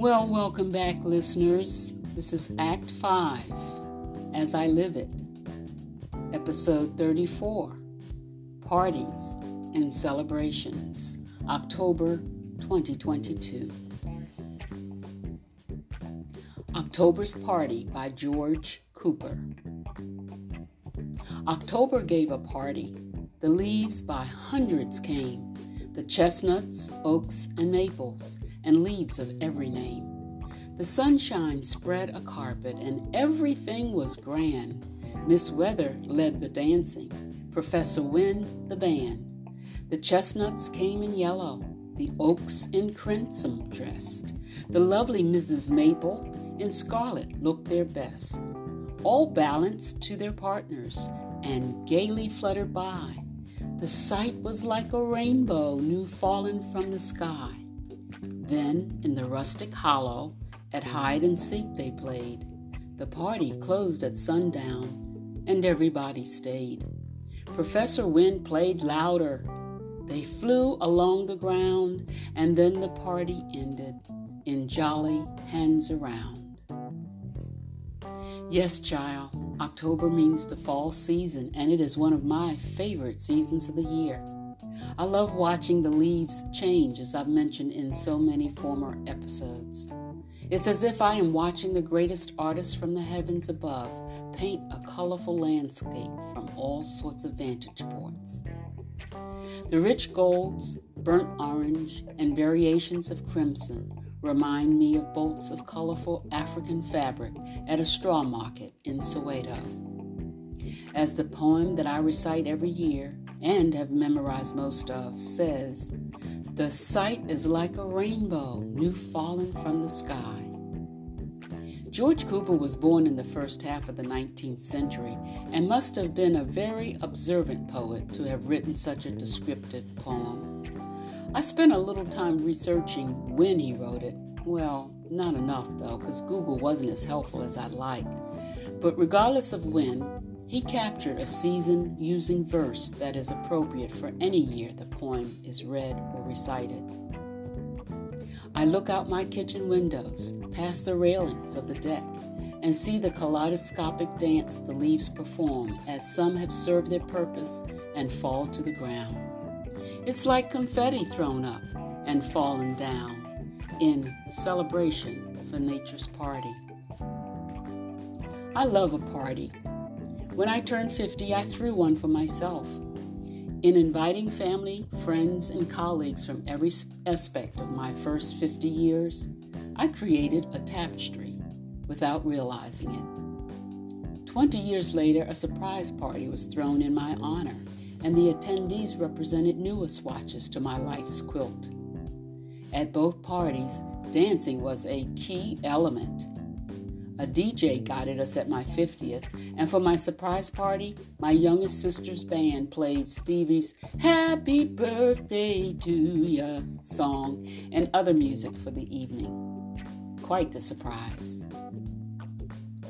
Well, welcome back, listeners. This is Act 5 As I Live It, Episode 34 Parties and Celebrations, October 2022. October's Party by George Cooper. October gave a party. The leaves by hundreds came, the chestnuts, oaks, and maples, and leaves of every name. The sunshine spread a carpet, and everything was grand. Miss Weather led the dancing, Professor Wind the band. The chestnuts came in yellow, the oaks in crimson dressed. The lovely Mrs. Maple in scarlet looked their best, all balanced to their partners and gaily fluttered by. The sight was like a rainbow new fallen from the sky. Then, in the rustic hollow, at hide and seek they played. The party closed at sundown, and everybody stayed. Professor Wind played louder. They flew along the ground, and then the party ended in jolly hands around. Yes, child, October means the fall season, and it is one of my favorite seasons of the year. I love watching the leaves change, as I've mentioned in so many former episodes. It's as if I am watching the greatest artist from the heavens above paint a colorful landscape from all sorts of vantage points. The rich golds, burnt orange, and variations of crimson remind me of bolts of colorful African fabric at a straw market in Soweto. As the poem that I recite every year and have memorized most of says, the sight is like a rainbow new fallen from the sky. George Cooper was born in the first half of the 19th century and must have been a very observant poet to have written such a descriptive poem. I spent a little time researching when he wrote it. Well, not enough though, because Google wasn't as helpful as I'd like. But regardless of when, he captured a season using verse that is appropriate for any year the poem is read or recited. I look out my kitchen windows, past the railings of the deck, and see the kaleidoscopic dance the leaves perform as some have served their purpose and fall to the ground. It's like confetti thrown up and fallen down in celebration for nature's party. I love a party. When I turned 50, I threw one for myself. In inviting family, friends, and colleagues from every aspect of my first 50 years, I created a tapestry without realizing it. 20 years later, a surprise party was thrown in my honor and the attendees represented newer swatches to my life's quilt. At both parties, dancing was a key element. A DJ guided us at my 50th, and for my surprise party, my youngest sister's band played Stevie's Happy Birthday to Ya song and other music for the evening. Quite the surprise.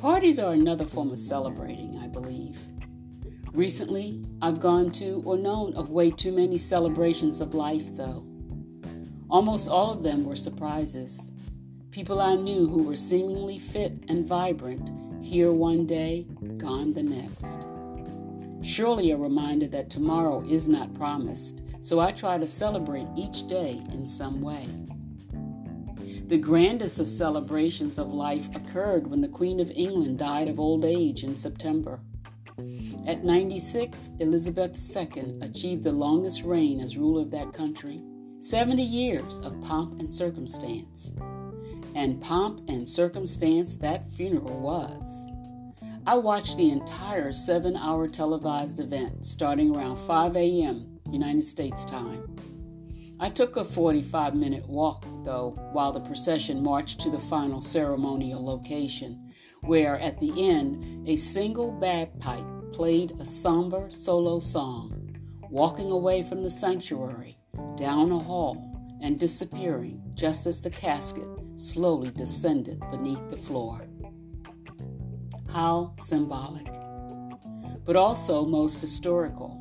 Parties are another form of celebrating, I believe. Recently, I've gone to or known of way too many celebrations of life, though. Almost all of them were surprises. People I knew who were seemingly fit and vibrant, here one day, gone the next. Surely a reminder that tomorrow is not promised, so I try to celebrate each day in some way. The grandest of celebrations of life occurred when the Queen of England died of old age in September. At 96, Elizabeth II achieved the longest reign as ruler of that country 70 years of pomp and circumstance. And pomp and circumstance that funeral was. I watched the entire seven hour televised event starting around 5 a.m. United States time. I took a 45 minute walk, though, while the procession marched to the final ceremonial location, where at the end a single bagpipe played a somber solo song, walking away from the sanctuary, down a hall, and disappearing just as the casket slowly descended beneath the floor. How symbolic, but also most historical.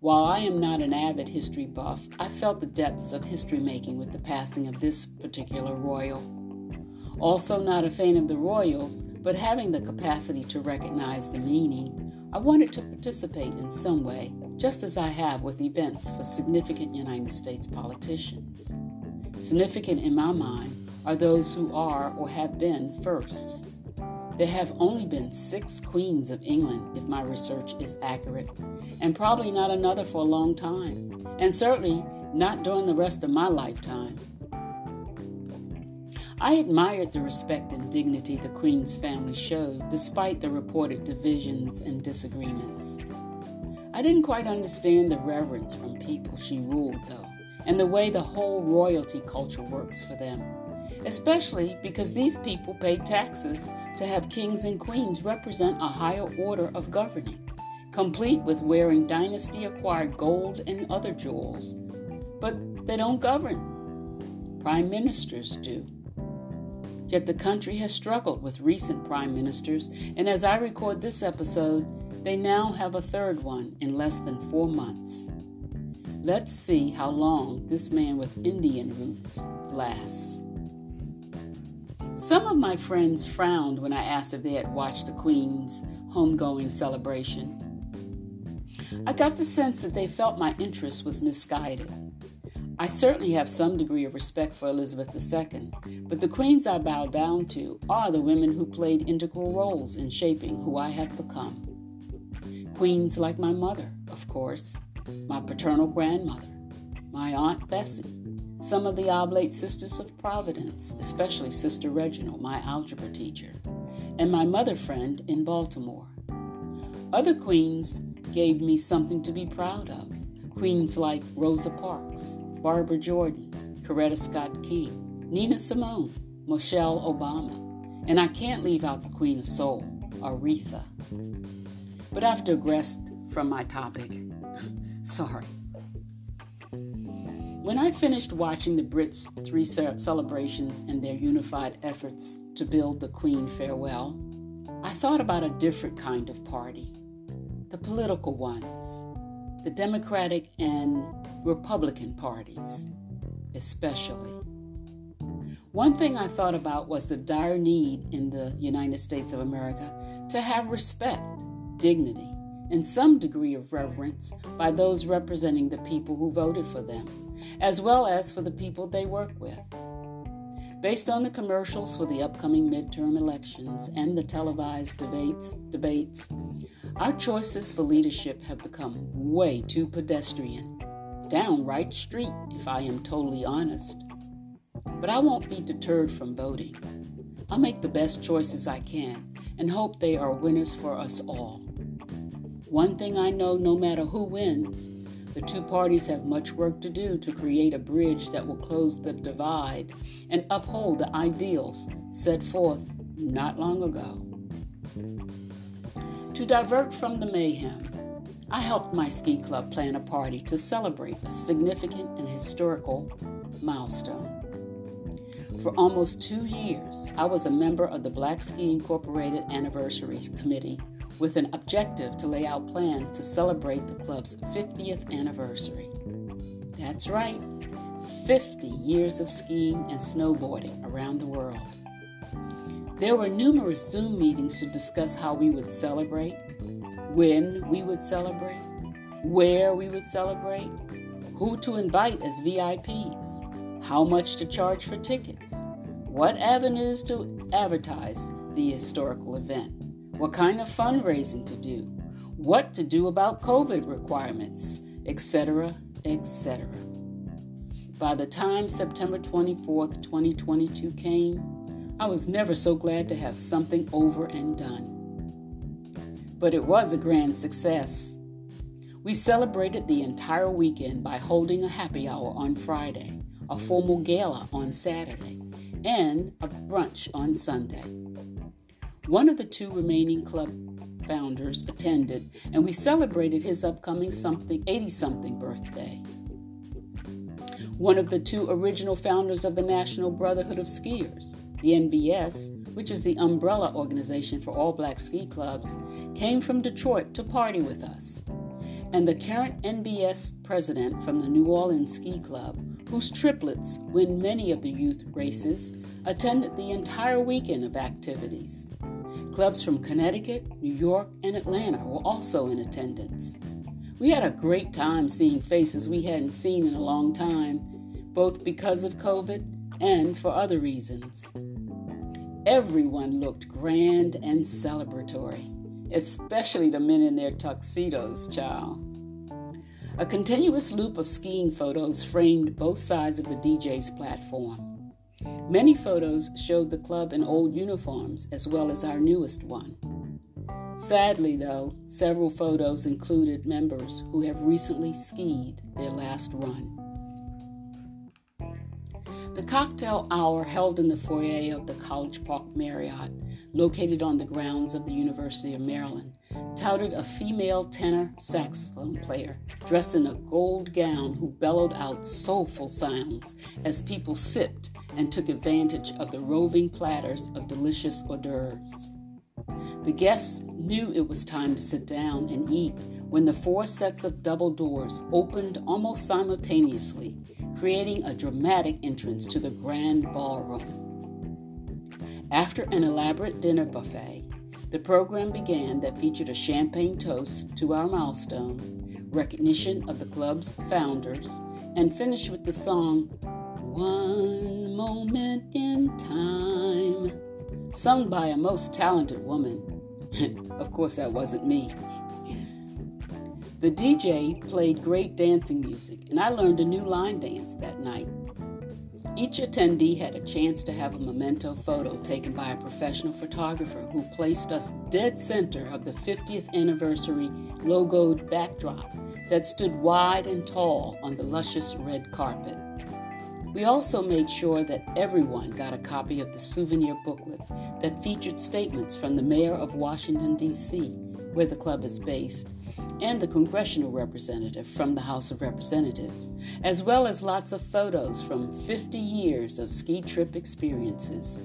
While I am not an avid history buff, I felt the depths of history making with the passing of this particular royal. Also, not a fan of the Royals, but having the capacity to recognize the meaning, I wanted to participate in some way, just as I have with events for significant United States politicians. Significant in my mind are those who are or have been firsts. There have only been six queens of England, if my research is accurate, and probably not another for a long time, and certainly not during the rest of my lifetime. I admired the respect and dignity the Queen's family showed despite the reported divisions and disagreements. I didn't quite understand the reverence from people she ruled, though, and the way the whole royalty culture works for them especially because these people pay taxes to have kings and queens represent a higher order of governing, complete with wearing dynasty acquired gold and other jewels. But they don't govern. Prime ministers do. Yet the country has struggled with recent prime ministers, and as I record this episode, they now have a third one in less than four months. Let's see how long this man with Indian roots lasts. Some of my friends frowned when I asked if they had watched the Queen's homegoing celebration. I got the sense that they felt my interest was misguided. I certainly have some degree of respect for Elizabeth II, but the queens I bow down to are the women who played integral roles in shaping who I have become. Queens like my mother, of course, my paternal grandmother, my Aunt Bessie, some of the Oblate Sisters of Providence, especially Sister Reginald, my algebra teacher, and my mother friend in Baltimore. Other queens gave me something to be proud of. Queens like Rosa Parks, Barbara Jordan, Coretta Scott King, Nina Simone, Michelle Obama, and I can't leave out the Queen of Soul, Aretha. But I've digressed from my topic. Sorry. When I finished watching the Brits' three celebrations and their unified efforts to build the Queen farewell, I thought about a different kind of party the political ones, the Democratic and Republican parties, especially. One thing I thought about was the dire need in the United States of America to have respect, dignity, and some degree of reverence by those representing the people who voted for them as well as for the people they work with. Based on the commercials for the upcoming midterm elections and the televised debates, debates, our choices for leadership have become way too pedestrian, downright street, if I am totally honest. But I won't be deterred from voting. I'll make the best choices I can and hope they are winners for us all. One thing I know no matter who wins, the two parties have much work to do to create a bridge that will close the divide and uphold the ideals set forth not long ago. To divert from the mayhem, I helped my ski club plan a party to celebrate a significant and historical milestone. For almost two years, I was a member of the Black Ski Incorporated Anniversary Committee with an objective to lay out plans to celebrate the club's 50th anniversary. That's right, 50 years of skiing and snowboarding around the world. There were numerous Zoom meetings to discuss how we would celebrate, when we would celebrate, where we would celebrate, who to invite as VIPs, how much to charge for tickets, what avenues to advertise the historical event what kind of fundraising to do, what to do about COVID requirements, etc., etc. By the time September 24th, 2022 came, I was never so glad to have something over and done. But it was a grand success. We celebrated the entire weekend by holding a happy hour on Friday, a formal gala on Saturday, and a brunch on Sunday. One of the two remaining club founders attended, and we celebrated his upcoming something 80 something birthday. One of the two original founders of the National Brotherhood of Skiers, the NBS, which is the umbrella organization for all black ski clubs, came from Detroit to party with us. And the current NBS president from the New Orleans Ski Club, whose triplets win many of the youth races, attended the entire weekend of activities. Clubs from Connecticut, New York, and Atlanta were also in attendance. We had a great time seeing faces we hadn't seen in a long time, both because of COVID and for other reasons. Everyone looked grand and celebratory, especially the men in their tuxedos, child. A continuous loop of skiing photos framed both sides of the DJ's platform. Many photos showed the club in old uniforms as well as our newest one. Sadly, though, several photos included members who have recently skied their last run. The cocktail hour held in the foyer of the College Park Marriott, located on the grounds of the University of Maryland, touted a female tenor saxophone player dressed in a gold gown who bellowed out soulful sounds as people sipped and took advantage of the roving platters of delicious hors d'oeuvres. The guests knew it was time to sit down and eat when the four sets of double doors opened almost simultaneously, creating a dramatic entrance to the grand ballroom. After an elaborate dinner buffet, the program began that featured a champagne toast to our milestone, recognition of the club's founders, and finished with the song One Moment in Time, sung by a most talented woman. of course, that wasn't me. The DJ played great dancing music, and I learned a new line dance that night. Each attendee had a chance to have a memento photo taken by a professional photographer who placed us dead center of the 50th anniversary logoed backdrop that stood wide and tall on the luscious red carpet. We also made sure that everyone got a copy of the souvenir booklet that featured statements from the mayor of Washington, D.C., where the club is based, and the congressional representative from the House of Representatives, as well as lots of photos from 50 years of ski trip experiences.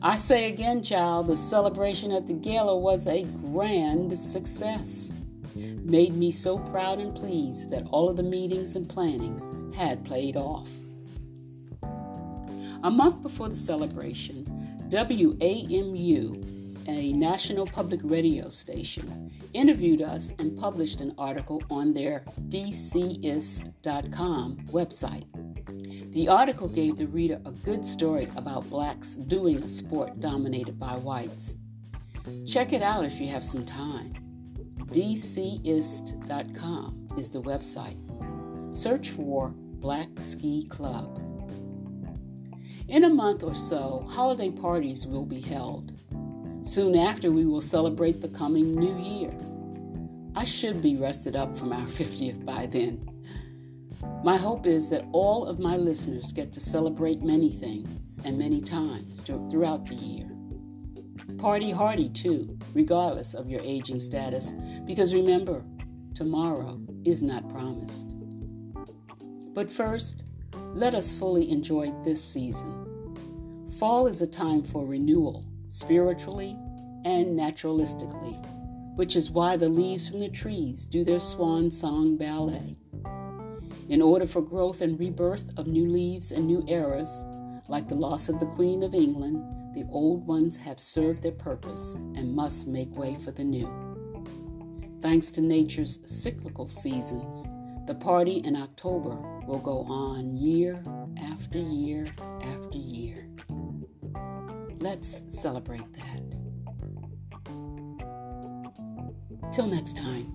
I say again, child, the celebration at the gala was a grand success. Made me so proud and pleased that all of the meetings and plannings had played off. A month before the celebration, WAMU a national public radio station, interviewed us and published an article on their dcist.com website. The article gave the reader a good story about blacks doing a sport dominated by whites. Check it out if you have some time. dcist.com is the website. Search for Black Ski Club. In a month or so, holiday parties will be held. Soon after, we will celebrate the coming new year. I should be rested up from our 50th by then. My hope is that all of my listeners get to celebrate many things and many times throughout the year. Party hardy too, regardless of your aging status, because remember, tomorrow is not promised. But first, let us fully enjoy this season. Fall is a time for renewal spiritually and naturalistically, which is why the leaves from the trees do their swan song ballet. In order for growth and rebirth of new leaves and new eras, like the loss of the Queen of England, the old ones have served their purpose and must make way for the new. Thanks to nature's cyclical seasons, the party in October will go on year after year after year. Let's celebrate that. Till next time.